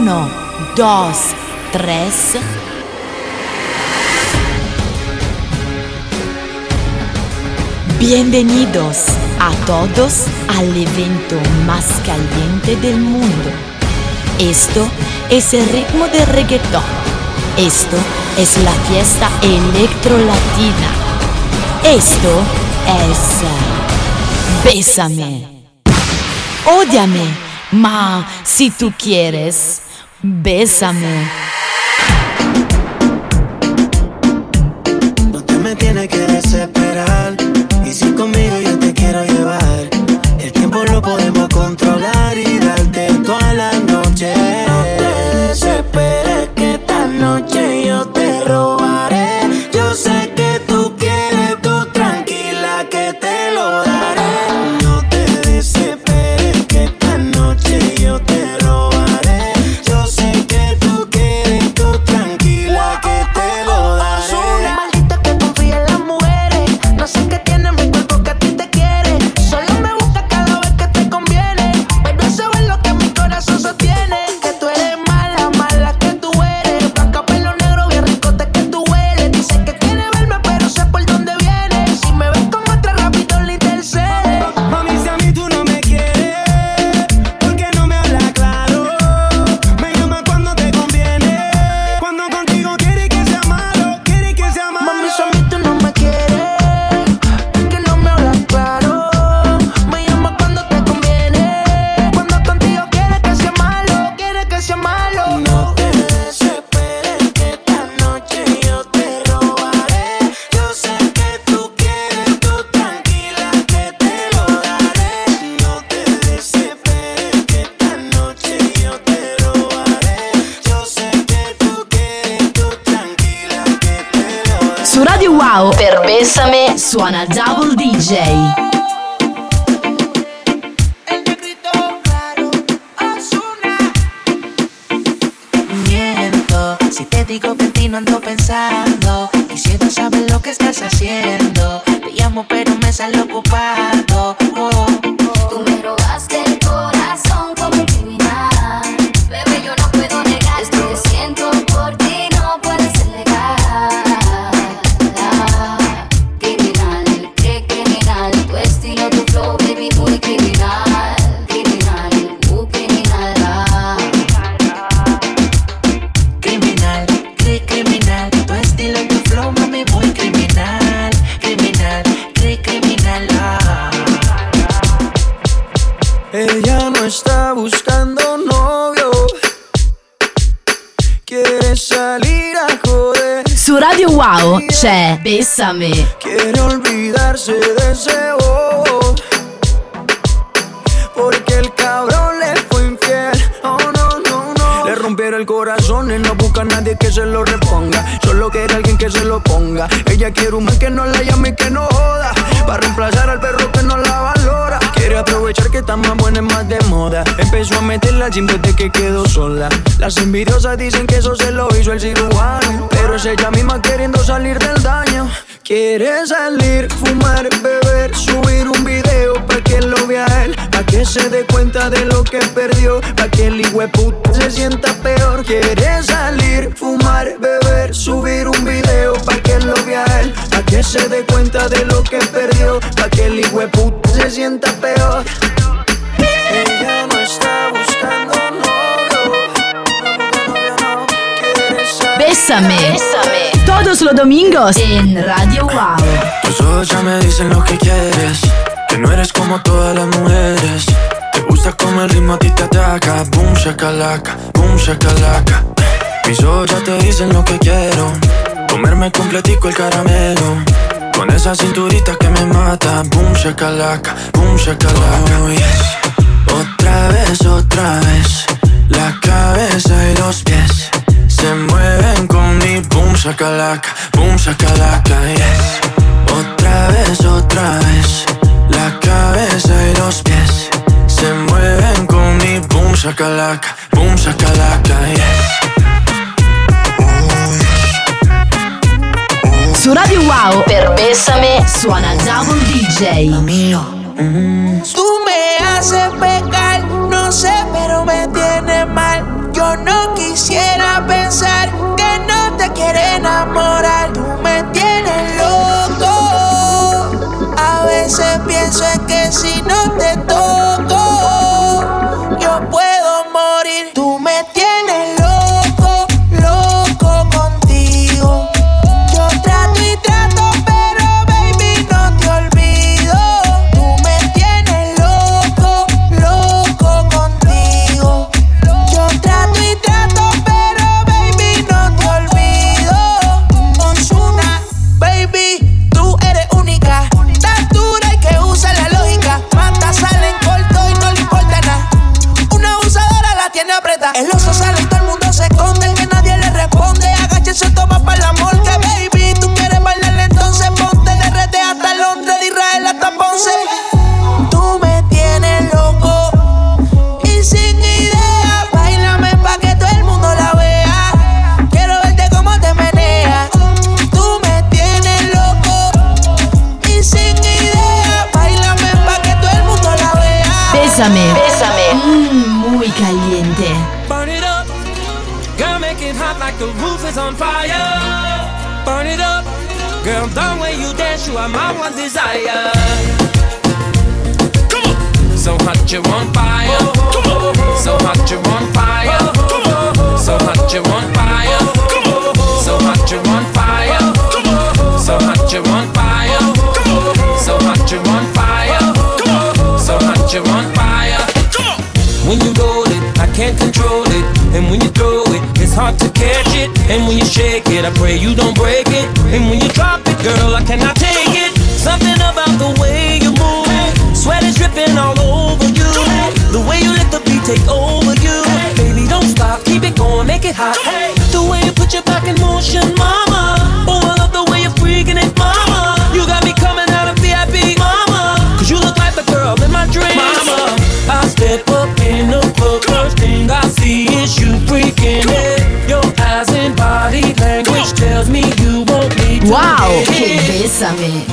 Uno, dos, tres. Bienvenidos a todos al evento más caliente del mundo. Esto es el ritmo de reggaetón. Esto es la fiesta electro latina. Esto es Bésame. Ódiame, ma si tú quieres, bésame. Está buscando novio. Quiere salir a joder. Su Radio Wow c'è Bésame. Quiere olvidarse de ese bobo. Porque el cabrón le fue infiel. Oh no, no, no. Le rompieron el corazón y no busca a nadie que se lo reponga. Solo quiere alguien que se lo ponga. Ella quiere un man que no la llame y que no joda. Para reemplazar al perro que no la valora. Quiere aprovechar que está más buena y más de moda. Empezó a meterla al gym desde que quedó sola. Las envidiosas dicen que eso se lo hizo el cirujano. Pero es ella misma queriendo salir del daño. Quiere salir, fumar, beber, subir un video pa' que lo vea él, pa' que se dé cuenta de lo que perdió, pa' que el puta se sienta peor. Quiere salir, fumar, beber, subir un video pa' que lo vea él, que se dé cuenta de lo que perdió, pa' que el puta se sienta peor. Ella no está buscando novio, salir. Bésame. Todos los domingos en Radio Wow. Tus ojos ya me dicen lo que quieres Que no eres como todas las mujeres Te gusta como el ritmo a ti te ataca Boom shakalaka, boom shakalaka Mis ojos ya te dicen lo que quiero Comerme completico el caramelo. Con esa cinturita que me mata. Boom shakalaka, boom shakalaka. Oh, yes. Otra vez, otra vez. La cabeza y los pies se mueven con mi boom shakalaka, boom shakalaka, yes. Otra vez, otra vez, la cabeza y los pies se mueven con mi boom shakalaka, boom shakalaka, yes. Su Radio Wow per Bésame suona Double DJ. Camilo. Mm. Tú me haces pecar, no sé, pero me tiene mal. Yo no quisiera pensar que no te quiere enamorar. Tú me tienes loco. A veces pienso que si no te on fire. Burn it up. Girl, The way you dance, you are my one desire. Come on. So hot you're on fire. Come on. So hot you're on fire. Come on. So hot you're on fire. Come on. So hot you're on fire. Come on. So hot you're on fire. Come on. So hot you're on fire. Come on. So hot you're on fire. Come on. When you go hard to catch it. And when you shake it, I pray you don't break it. And when you drop it, girl, I cannot take it. Something about the way you move, sweat is dripping all over you. The way you let the beat take over you, baby, don't stop, keep it going, make it hot. The way you put your back in motion, mama. Oh, I love the way you're freaking it, mama. You got me coming out of VIP, mama. Cause you look like the girl in my dreams, mama. I step up in the club, first thing I see is you freaking it.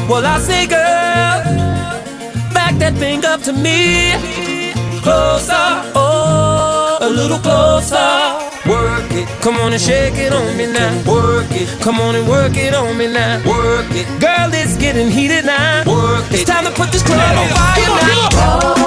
Well, I say, girl, back that thing up to me. Closer, oh, a little closer. Work it, come on and shake it on me now. Work it, come on and work it on me now. Work it, girl, it's getting heated now. Work it, it's time to put this club on fire now.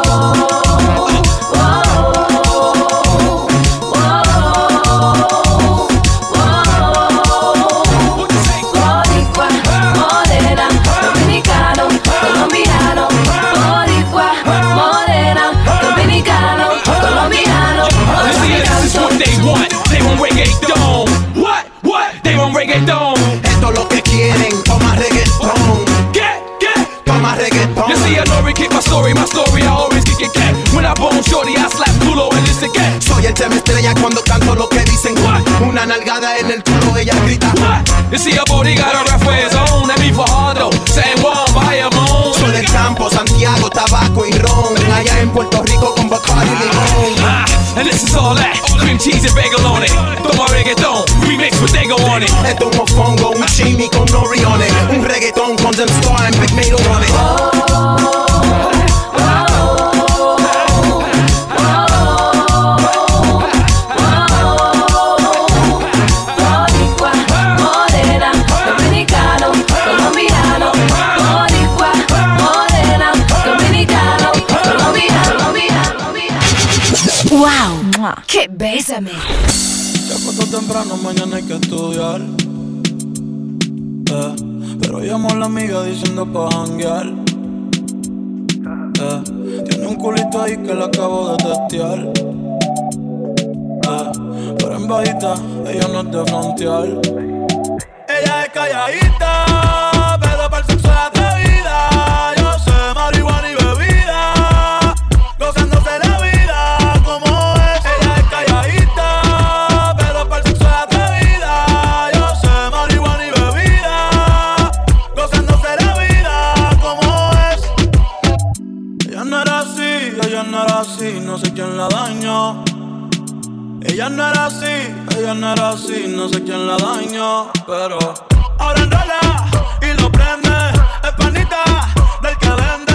El tema estrella cuando canto lo que dicen. What? Una nalgada en el culo, ella grita. What? You see, a body got a rap for his own. That me for Hardo, San Juan, Bayamón. Soy del campo, Santiago, tabaco y ron. Allá en Puerto Rico con Bacardi y limón. Ah, and this is all that. Cream cheese and bagel on it. Toma reggaeton, remix with Dago on it. Esto es un mofongo, un chimi con nori on it. Un reggaeton con Dem Star and Big Mado on it. Bésame! Se acostó temprano, mañana hay que estudiar. Eh, pero llamó a la amiga diciendo pa' janguear. Eh, tiene un culito ahí que la acabo de testear. Eh, pero en bajita, ella no es de frontear. Ella es calladita, pero para el sexo Ella no era así, ella no era así, no sé quién la dañó, pero ahora enrola y lo prende, es panita del que vende,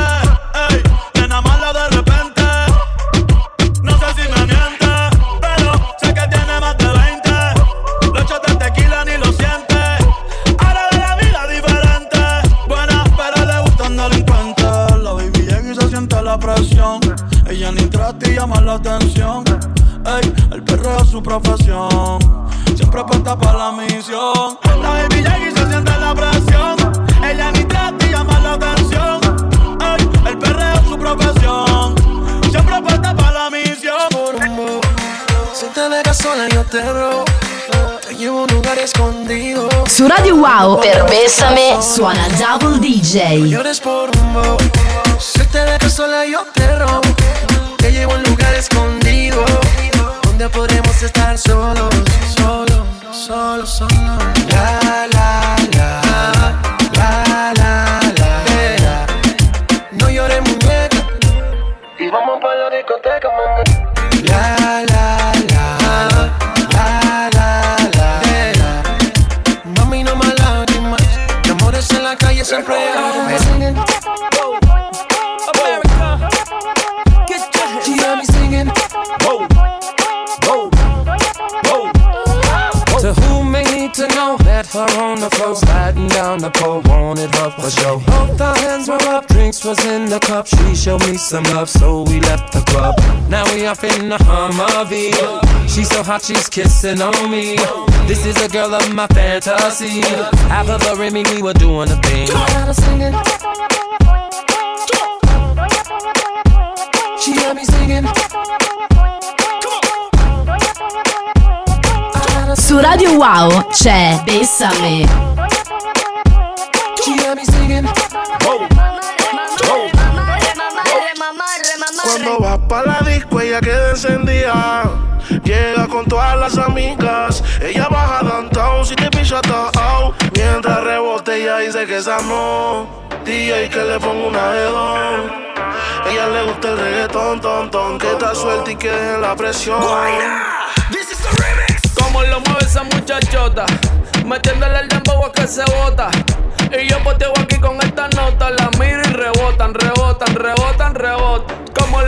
ey, nena mala de repente, no sé si me miente, pero sé que tiene más de 20, lo echo de tequila ni lo siente, ahora de la vida diferente, buena pero le gustan delincuentes, la baby llega y se siente Ella ni trata y llama la atención. Profesión. Siempre puesta para la misión. La baby y se siente la presión. Ella ni trata y llama la atención. Ey, el perro es su profesión. Siempre puesta para la misión. Si te dejas sola yo te robo Te llevo a un lugar escondido Su Radio Wow per Bessame suona Double DJ. Llores por rumbo Si te dejas sola yo te robo Te llevo a un lugar escondido resistar in the Humvee. She's so hot, she's kissing on me. This is a girl of my fantasy. Half of her and me, we were doing a thing. Started singing She heard me singing Su Radio Wow c'è Bessame. She heard me singing Cuando vas pa' la disco ella queda encendida. Llega con todas las amigas Ella baja downtown si te picha out Mientras rebote ella dice que esa no DJ que le ponga una de Ella le gusta el reggaetón, ton, ton Que está suelta y que deje la presión. Como lo mueve esa muchachota, metiéndole el dembow a que se bota. Y yo poteo aquí con esta nota, la miro y rebotan, rebotan, rebotan, rebotan. Como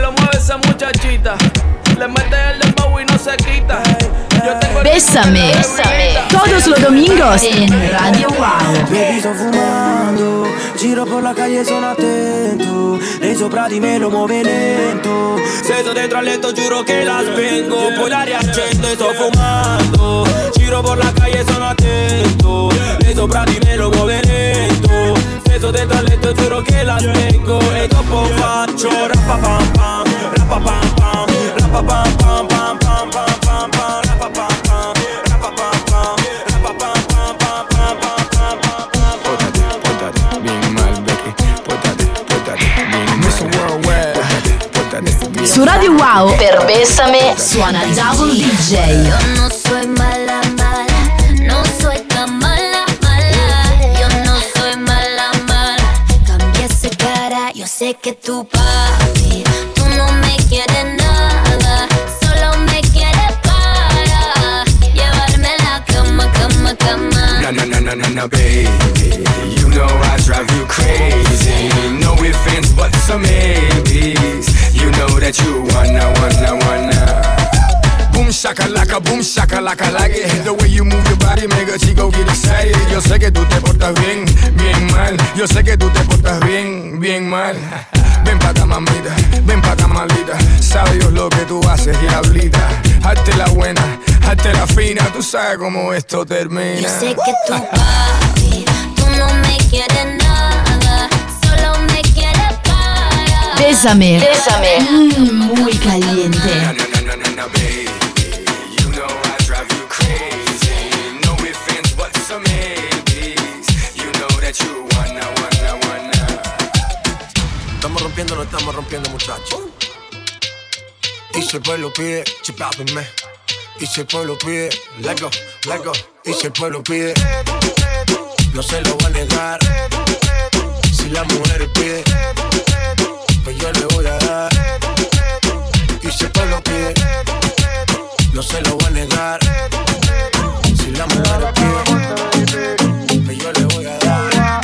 esa muchachita, le mete el dembow y no se quita. Yo tengo el Bésame. Todos los domingos en Radio Wow. Baby sto fumando. Giro por la calle sono attento Lei sopra di me lo muove lento. Se sto dentro al letto giuro che la spengo Poi la riaccendo e sto fumando. Giro por la calle sono attento Lei sopra di me lo muove lento Se sto dentro al letto giuro che la spengo E dopo faccio rappa su Radio Wow per Bessame suona Double DJ. Yo no soy mala, mala, no soy tan mala, mala. Yo no soy mala, mala. Cambié ese cara, yo sé que tu papi. No, no, no, no, no, no, baby. You know I drive you crazy. No offense, but some maybes. You know that you wanna, wanna, wanna. Boom shakalaka, boom shakalaka like it. The way you move your body make a chico get excited. Yo sé que tú te portas bien, bien mal. Yo sé que tú te portas bien, bien mal. Ven pa' acá, mamita, ven pa' acá, malita. Sabe Dios lo que tú haces, diablita. Hazte la buena, hazte la fina. Tú sabes cómo esto termina. Yo sé que papi, tú no me quieres nada, solo me quieres para. Bésame. Bésame. Mm, muy caliente. No, no, no, no, no, no, baby. You know I drive you crazy. No offense, but some maybes. You know that you wanna, wanna, wanna. Estamos rompiendo, no estamos rompiendo, muchachos. Y si el pueblo pide, chipápenme. Y si el pueblo pide, let go, let go. Y si el pueblo pide, no se lo voy a negar. Si la mujer pide, pues yo le voy a dar. Y si el pueblo pide, no se lo voy a negar. Si la mujer pide, pues yo le voy a dar.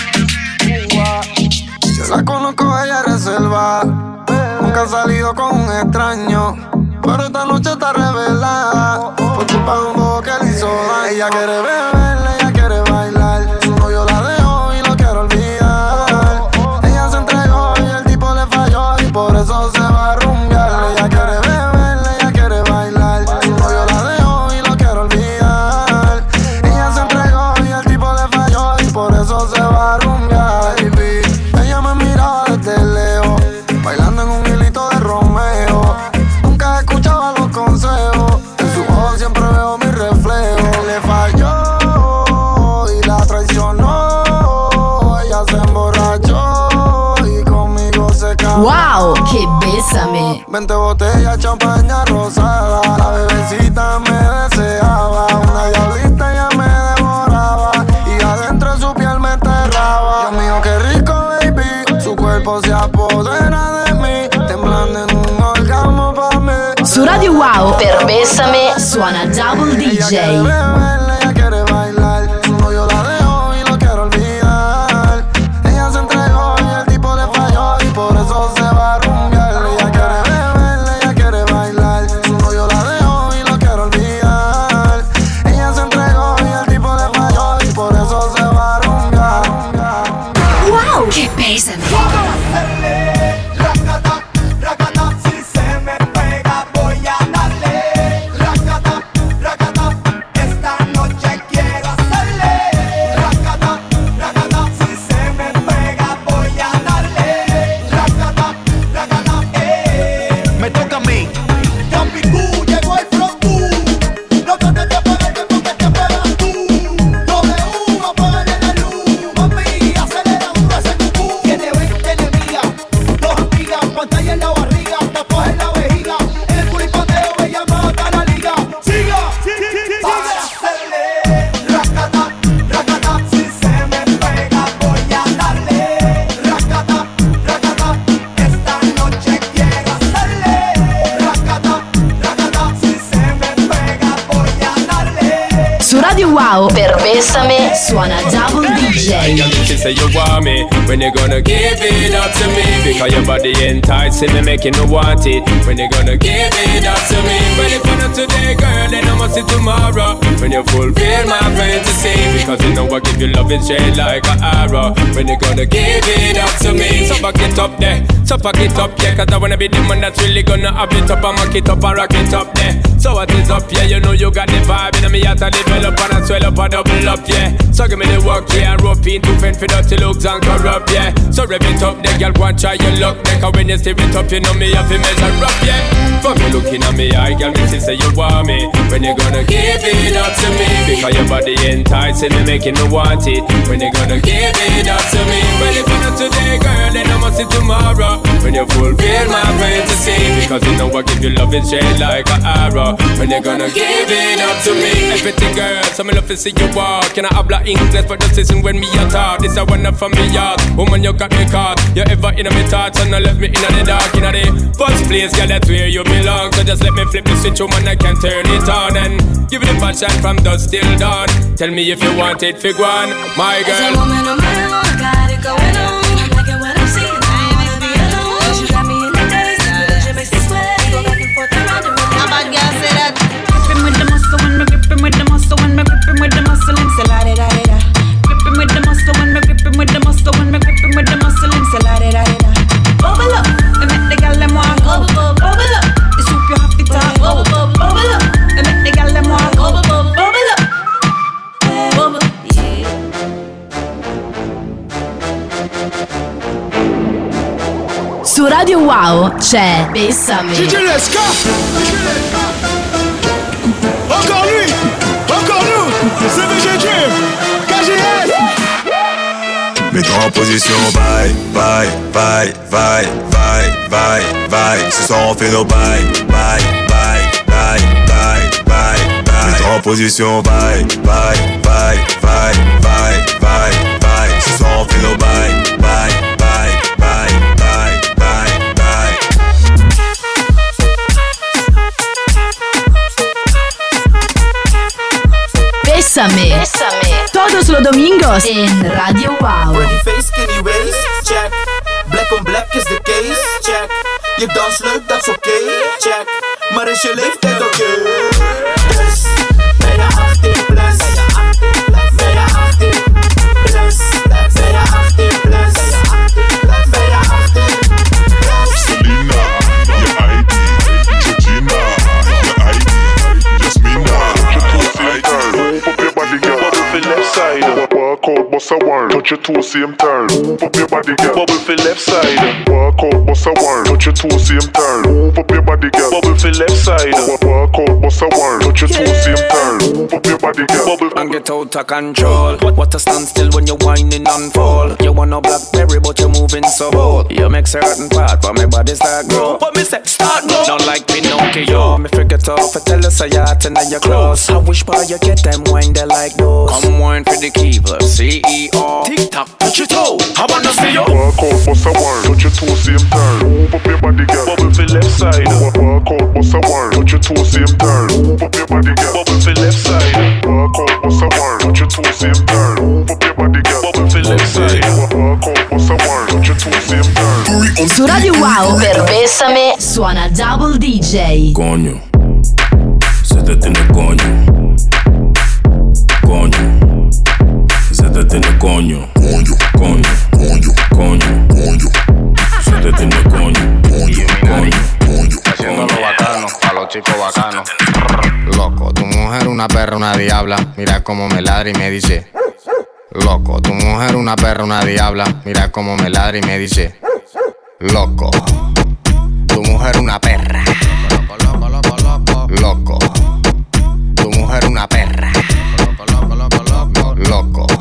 Yo la conozco, ella reserva nunca has salido con un extraño. Pero esta noche está revelada. Por culpa de un bobo que le hizo. Ella quiere beber, ella quiere bailar. Su novio la dejó y lo quiero olvidar. Ella se entregó y el tipo le falló. Y por eso se va a rumbear. Ella quiere beber, ella quiere bailar. Su novio la dejó y lo quiero olvidar. Ella se entregó y el tipo le falló. Y por eso se va a rumbear. 20 botellas, champaña rosada. La bebecita me deseaba. Una diablita ya me devoraba. Y adentro de su piel me enterraba. Dios mío, qué rico, baby. Su cuerpo se apodera de mí. Temblando en un orgasmo pa' mí. Su Radio Wow per Bésame suona Double DJ. Wow. Per Bésame suona Double DJ. Girl, she say you want me. When you gonna give it up to me? Because your body enticing me Making me want it. When you gonna give it up to me? Well if not today girl Then I must see tomorrow. When you fulfill my fantasy Because you know I give you love and straight like an arrow. When you gonna give it up to me? So back it up there. So pack it up yeah Cause I wanna be the one that's really gonna have it up. And mock it up and rock it up there So what is up yeah You know you got the vibe. And me out to develop and I swell up and double up yeah. So give me the work yeah And rope in to fend for dirty looks and corrupt yeah. So rev it up there girl and try your luck there Cause when you steer it up You know me have to measure up yeah. For me looking at me eye Girl me see say you want me. When you gonna give it up to me? Because your body enticing me Making me want it. When you gonna give it up to me? Well if not today girl Then I must see tomorrow. When you fulfill my fantasy Because you know I give you love and straight like an arrow When you gonna give it up to me. Everything girl So me love to see you walk. Can I habla English for the season when me a talk? This a one up from me yard Woman you got me caught. You ever in me thoughts And not left me in the dark. In the first place Girl that's where you belong. So just let me flip the switch Woman I can turn it on And give it a passion from dusk till dawn. Tell me if you want it fig one. My As a girl. woman on my own, I got it going on. Radio Wow c'è Bésame. DJ Leska Encore lui Encore nous C'est VG KGS Mets-toi en position, bye, bye, bye, bye, bye, bye, bye. Ce soir on fait nos bye, bye, bye, bye, bye, bye, bye. Mets-toi en position, bye, bye, bye, bye, bye, bye, bye. Ce soir on fait nos bye, bye, Bésame. Todos los domingos en Radio Wow. Pretty face, skinny waist, check. Black on black is the case, check. Je dans leuk, dat is oké, check. Maar is je leeftijd oké? Dus, your toe, same turn. Up your body, girl. Bubble for left side. Walk out, bust a word. Touch your toe, same turn. Move up your body, girl. Bubble for left side. Walk out, bust a word. Touch your toe, same turn. Move up your body, girl. Bubble. Anche get out of control. What a standstill when you're whining and fall. You want a blackberry, but you're moving so bold. You make certain part, but my body start grow. But me say start grow. Don't like Pinocchio. Me forget off, I tell us a yacht and then you're close. I wish by you get them wine they like those. Come wine for the keeper, CEO. Tick tock, touch your toe. I wanna see you. Walk out, bust a word, touch your toe same turn. Move up your body, girl. Bubble for left side. Walk out, bust a word, touch your toe same turn. Up your body, girl. Bubble for left side. Walk out, bust a word, touch your toe same turn. Move up your body, girl. Bubble for left side. Walk out, bust a word, touch your toe same turn. Su Radio Wow per Bessame suona Double DJ. Coño, se te tiene coño. Coño, se te tiene coño. Coño, coño, coño, coño, coño. Se te tiene coño. Coño, coño, Haciendo lo bacano, a los chicos bacanos. Loco, tu mujer una perra, una diabla. Mira cómo me ladra y me dice. Loco, tu mujer una perra, una diabla. Mira cómo me ladra y me dice. Loco, tu mujer una perra. Loco, loco, loco, loco. Tu mujer una perra. Loco, loco, loco, loco. Loco, loco,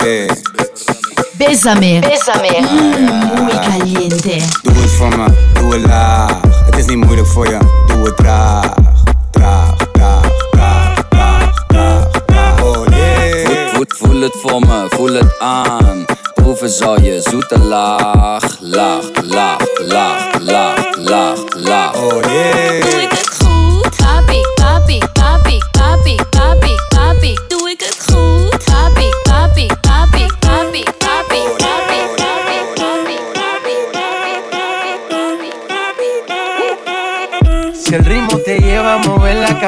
Bésame. Bésame. Mm, muy caliente. Doe het voor me, doe het laag. Het is niet moeilijk voor je, doe het traag. Traag, traag, traag, traag, traag, traag. Oh yeah. Voel, voel, voel het voor me, voel het aan. Proeven zal je zoete laag, laag, laag, laag, laag,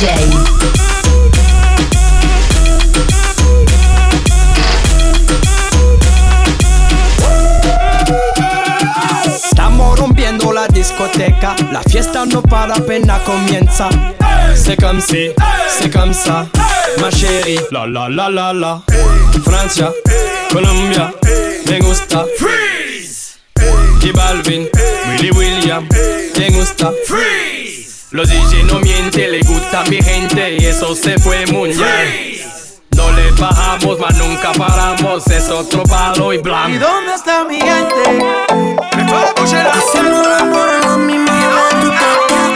DJ. La discoteca, la fiesta no para apenas comienza. Si, c'est comme ça, ma chérie. La la la la la. Francia, Colombia, me gusta. Freeze. Y Balvin, Willy William, me gusta. Freeze. Los DJ no mienten, le gusta mi gente y eso se fue muy bien. No le bajamos, mas nunca paramos, es otro palo y ¿Y blanco. dónde está mi gente?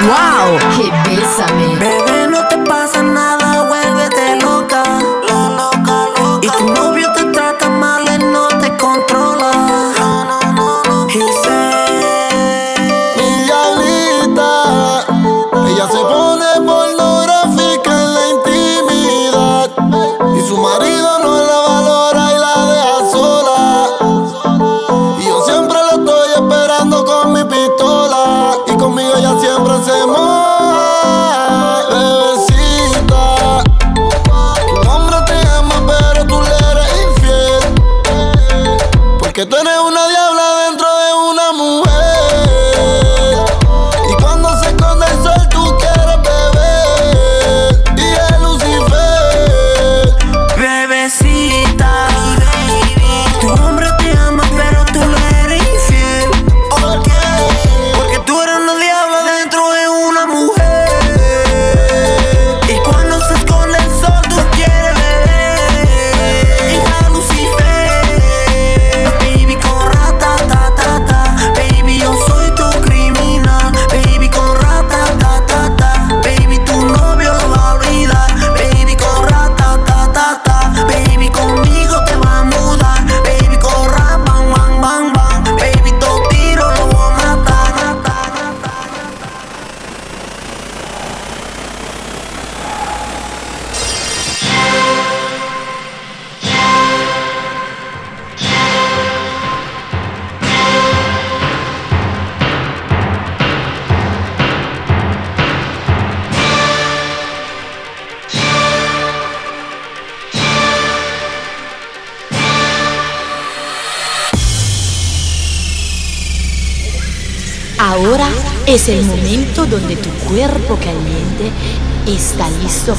Wow, que bésame. Bebé, no te pasa nada,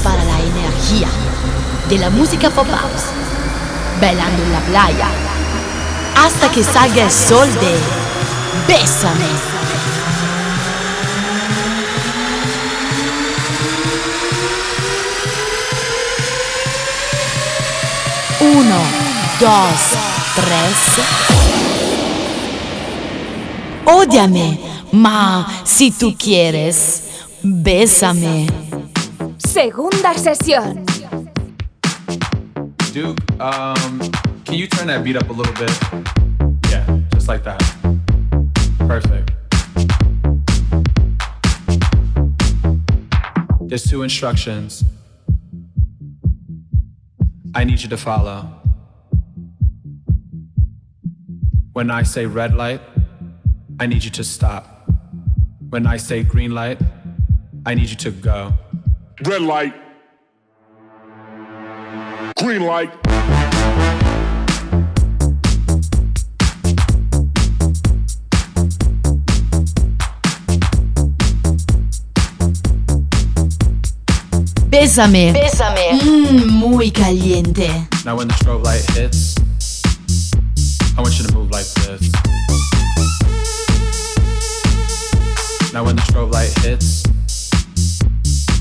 para la energía de la música pop house, bailando en la playa, hasta que salga el sol de Bésame. Uno, dos, tres. Ódiame, ma si tú quieres, bésame. Segunda sesión. Duke, um, can you turn that beat up a little bit? Yeah, just like that. Perfect. There's two instructions I need you to follow. When I say red light, I need you to stop. When I say green light, I need you to go. Red light. Green light. Bésame. Bésame. Mm, muy caliente. Now, when the strobe light hits, I want you to move like this. Now, when the strobe light hits,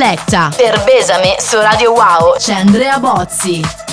Selecta. Per Besame su Radio Wow. C'è Andrea Bozzi.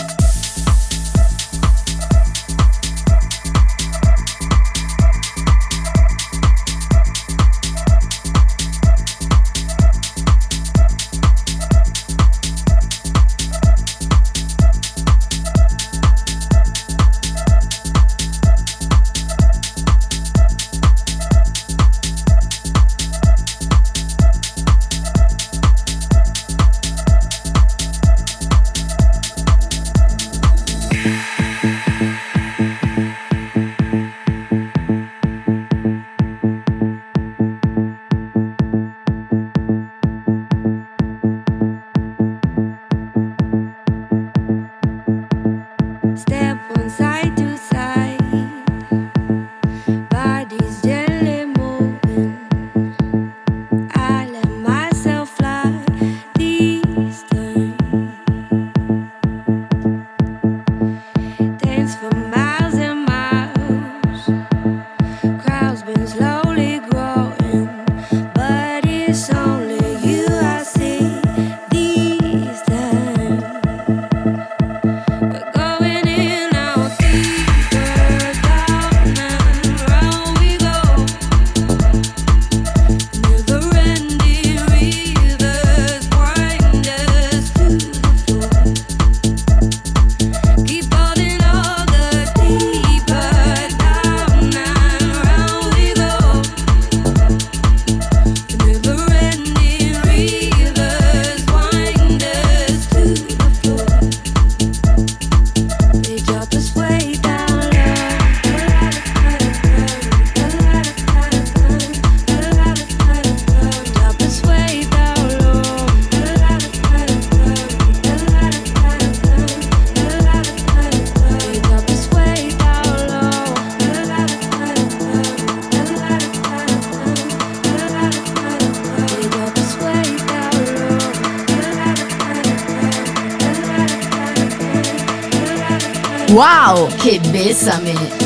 Bésame.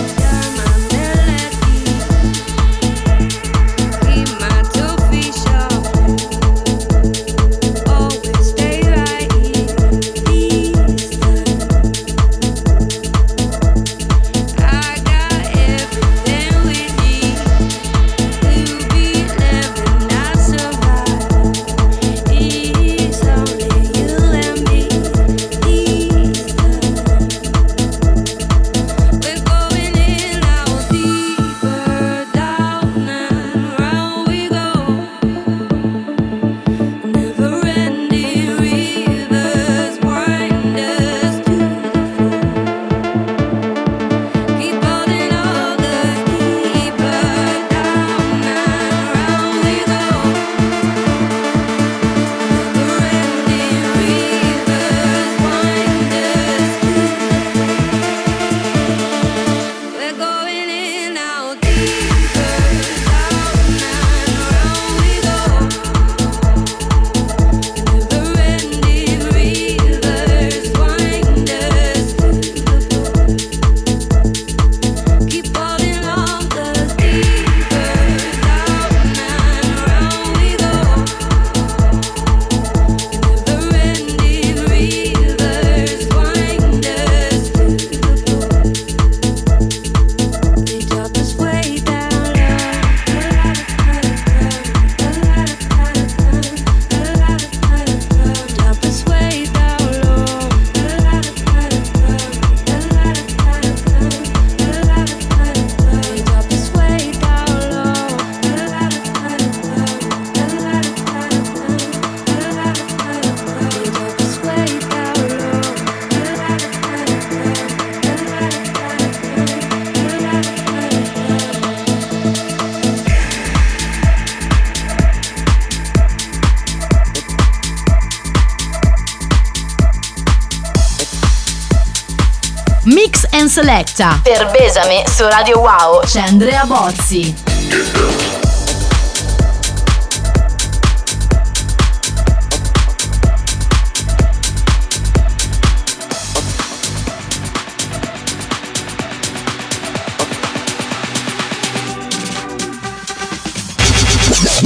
Selecta. Per Besame su Radio Wow c'è Andrea Bozzi.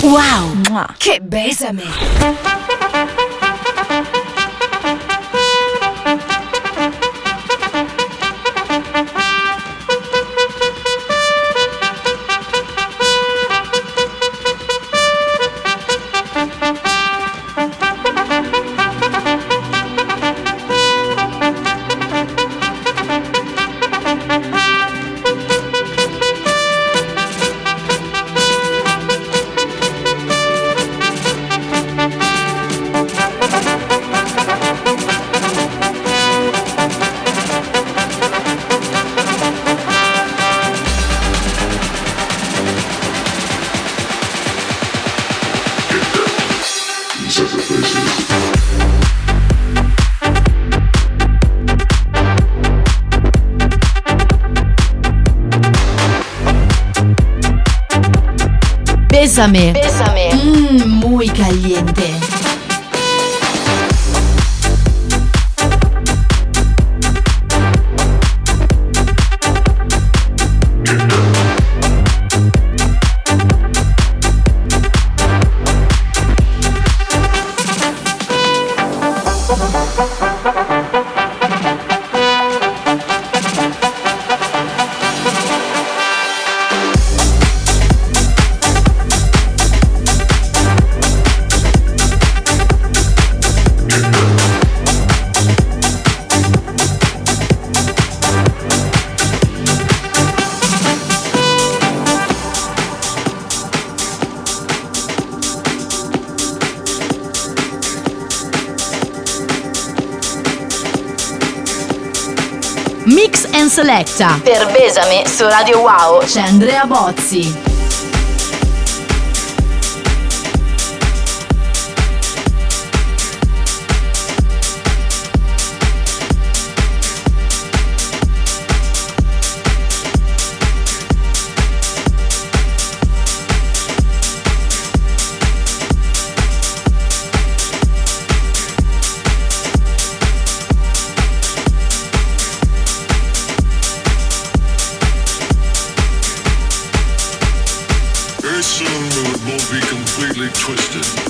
Wow! Che besame! Bésame. Bésame. Mm, muy caliente. Persa. Per Besame su Radio Wow c'è Andrea Bozzi. twisted.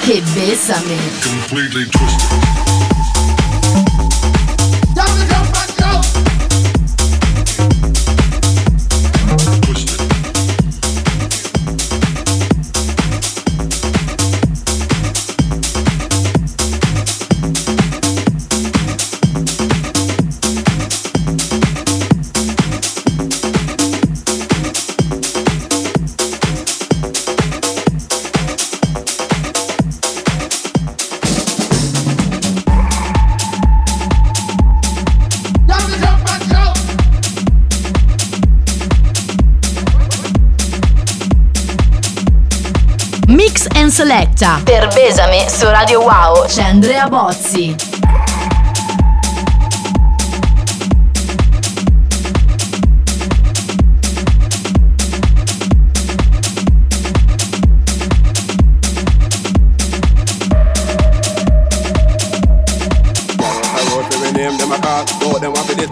Hit bésame. Completely twisted. Selecta. Per Besame su Radio Wow. C'è Andrea Bozzi.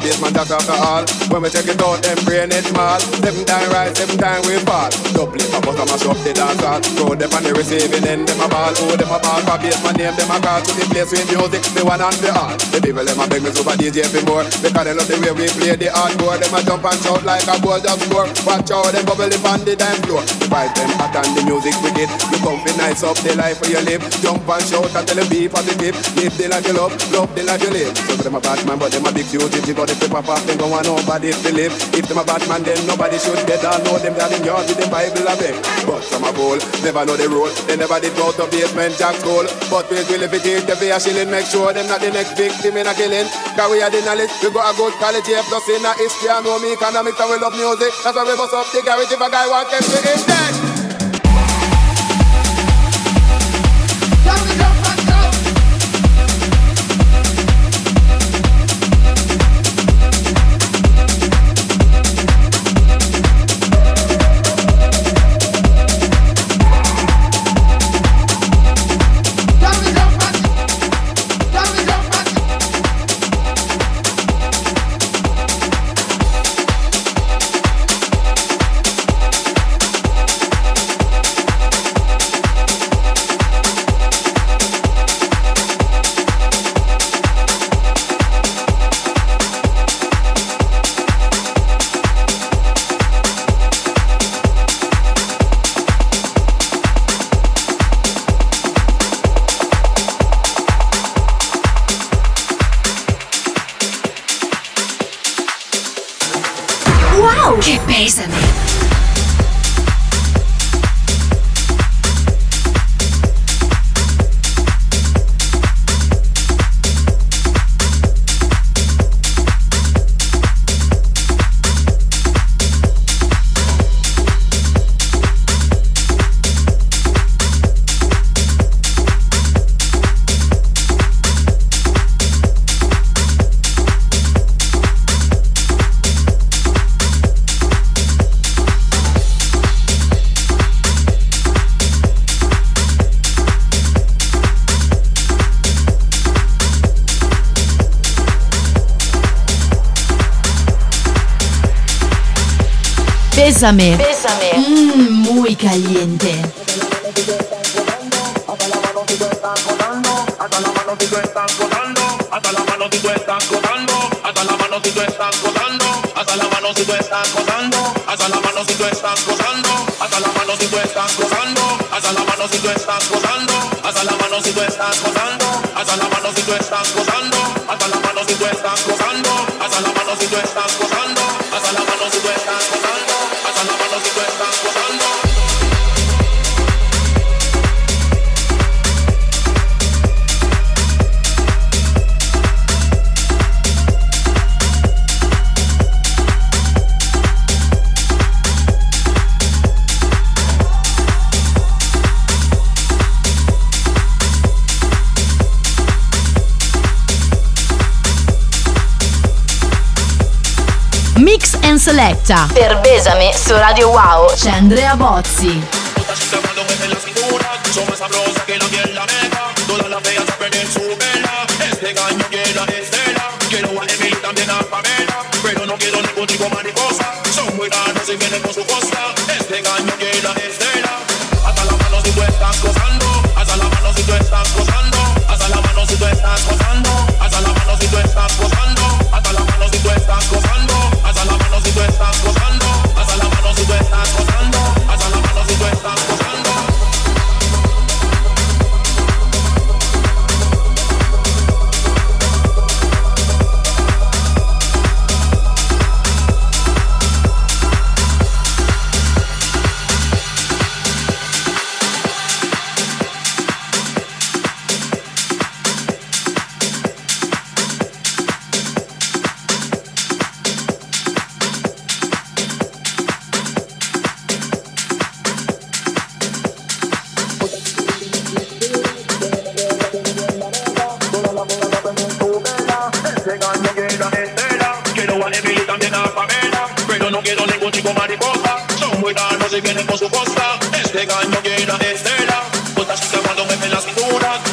This basement that's after all. When we check it out, them brain it small. Seven time rise, seven time we fall. Double it, I bust a mash up the dance hall. Throw them on the receiving end, them a ball. Oh, them a ball for basement name, them a call. To the place with music, the one and the all. The people them a beg me super DJ for more. Because they love the way we play the hardcore. Them a jump and shout like a goal just score. Watch out, them bubble up on the dance floor. The vibe them hot and the music wicked. You come fi nice up the life where you live. Jump and shout and tell them be positive. Live the life you love, love the life you live. So them a bad man, but them a big fugitive. But if they pop off, them go nobody to live. If them a bad man, then nobody should dead. I know them that in yard with them Bible a beg. But some a bowl, never know the rule. They never did go to basement jack school. But we will if it is the fear shilling, make sure them not the next victim in a killing. Cause we are the knowledge, we got a good college here, plus in a history, I know me economics and we love music. That's why we bust up the garage if a guy want them to him dead. Bésame. Bésame. Mmm, muy caliente. Hasta la mano si tú estás gozando, hasta la mano si tú estás gozando, hasta la mano si tú estás gozando, hasta la mano si tú estás gozando, hasta la mano si tú estás gozando, hasta la mano si tú estás gozando, hasta la mano si tú estás gozando, hasta la mano si tú estás gozando, Selecta. Per Besame su Radio Wow. C'è Andrea Bozzi.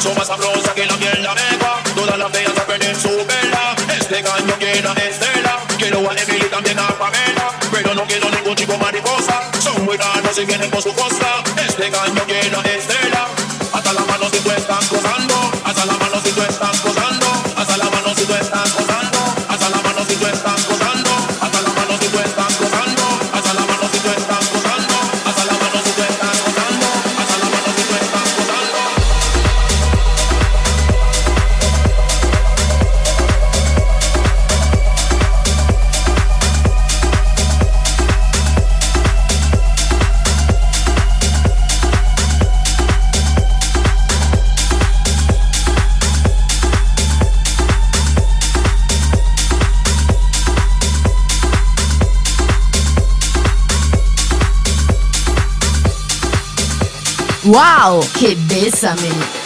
mucho más sabrosa que la miel de abeja. Todas las feas a perder su vela. Este caño llena de estela. Quiero a Emily también a Pamela. Pero no quiero ningún chico mariposa. Son muy raros y vienen con su costa. Este caño llena de estela. Wow, che besame!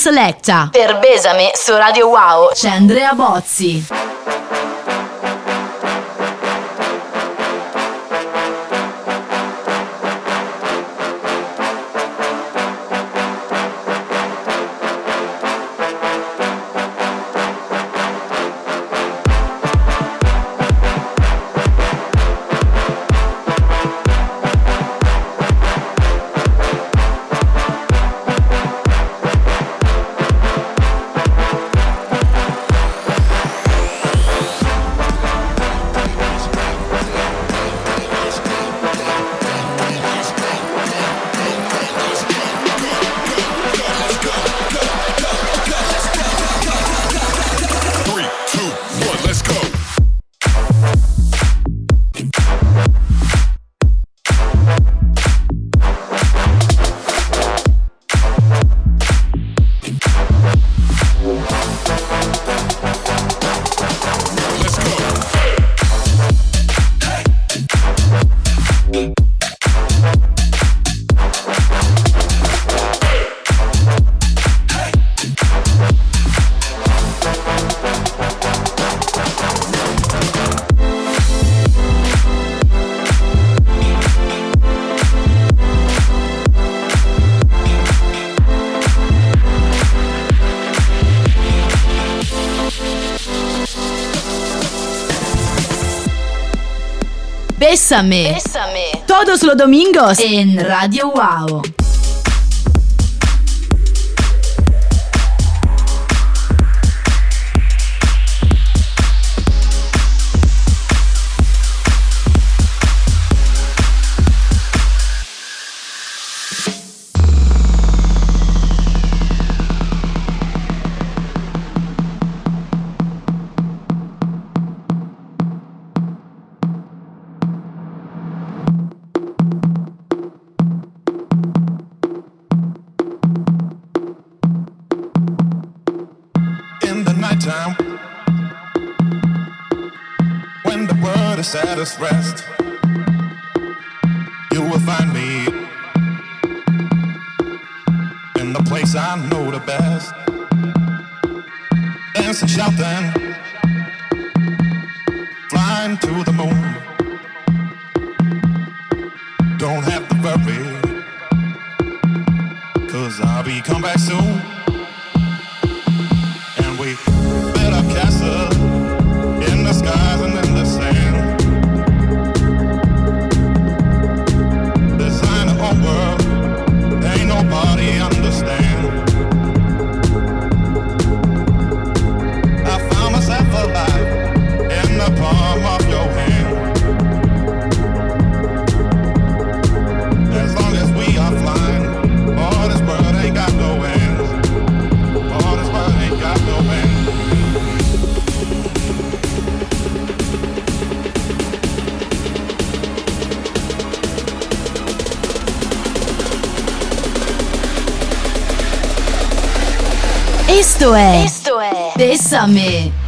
Selecta. Per Besame su Radio Wow c'è Andrea Bozzi. Bésame. Bésame. Todos los domingos en Radio Wow. I know the best. Dance and shout and è. Esto è. Bésame.